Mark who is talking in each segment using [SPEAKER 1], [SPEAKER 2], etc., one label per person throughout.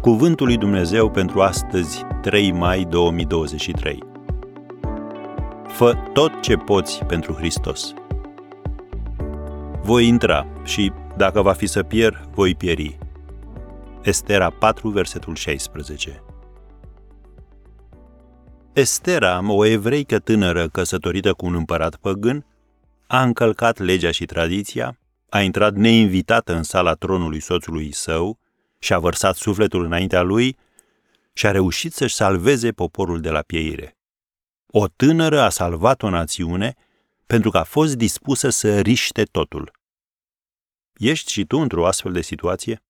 [SPEAKER 1] Cuvântul lui Dumnezeu pentru astăzi, 3 mai 2023. Fă tot ce poți pentru Hristos. Voi intra și, dacă va fi să pierd, voi pieri. Estera 4, versetul 16. Estera, o evreică tânără căsătorită cu un împărat păgân, a încălcat legea și tradiția, a intrat neinvitată în sala tronului soțului său și a vărsat sufletul înaintea lui și a reușit să-și salveze poporul de la pieire. O tânără a salvat o națiune pentru că a fost dispusă să riște totul. Ești și tu într-o astfel de situație?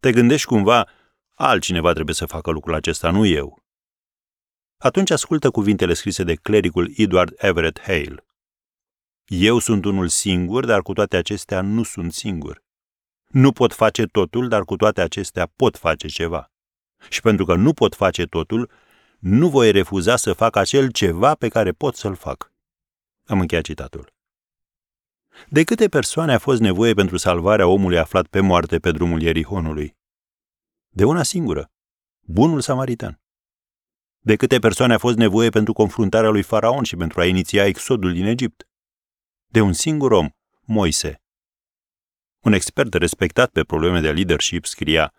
[SPEAKER 1] Te gândești cumva, altcineva trebuie să facă lucrul acesta, nu eu. Atunci ascultă cuvintele scrise de clericul Edward Everett Hale. Eu sunt unul singur, dar cu toate acestea nu sunt singur. Nu pot face totul, dar cu toate acestea pot face ceva. Și pentru că nu pot face totul, nu voi refuza să fac acel ceva pe care pot să-l fac. Am încheiat citatul. De câte persoane a fost nevoie pentru salvarea omului aflat pe moarte pe drumul Ierihonului? De una singură, bunul samaritan. De câte persoane a fost nevoie pentru confruntarea lui Faraon și pentru a iniția exodul din Egipt? De un singur om, Moise. Un expert respectat pe probleme de leadership scria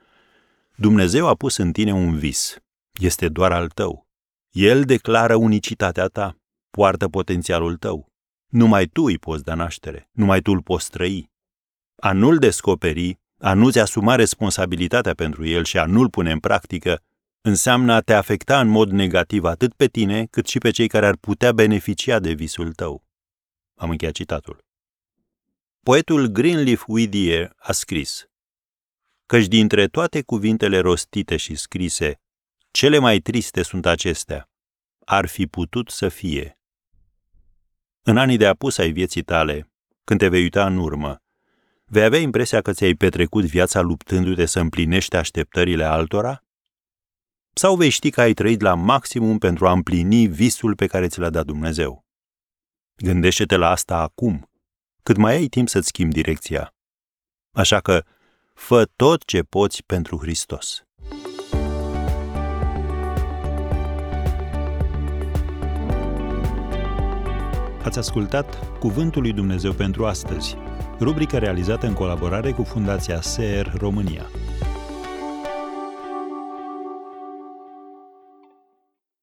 [SPEAKER 1] Dumnezeu a pus în tine un vis. Este doar al tău. El declară unicitatea ta, poartă potențialul tău. Numai tu îi poți da naștere, numai tu îl poți trăi. A nu-l descoperi, a nu-ți asuma responsabilitatea pentru el și a nu-l pune în practică, înseamnă a te afecta în mod negativ atât pe tine, cât și pe cei care ar putea beneficia de visul tău. Am încheiat citatul. Poetul Greenleaf Whittier a scris Căci dintre toate cuvintele rostite și scrise, cele mai triste sunt acestea. Ar fi putut să fie. În anii de apus ai vieții tale, când te vei uita în urmă, vei avea impresia că ți-ai petrecut viața luptându-te să împlinești așteptările altora? Sau vei ști că ai trăit la maximum pentru a împlini visul pe care ți l-a dat Dumnezeu? Gândește-te la asta acum, cât mai ai timp să-ți schimbi direcția. Așa că, fă tot ce poți pentru Hristos. Ați ascultat Cuvântul lui Dumnezeu pentru astăzi, rubrica realizată în colaborare cu Fundația SER România.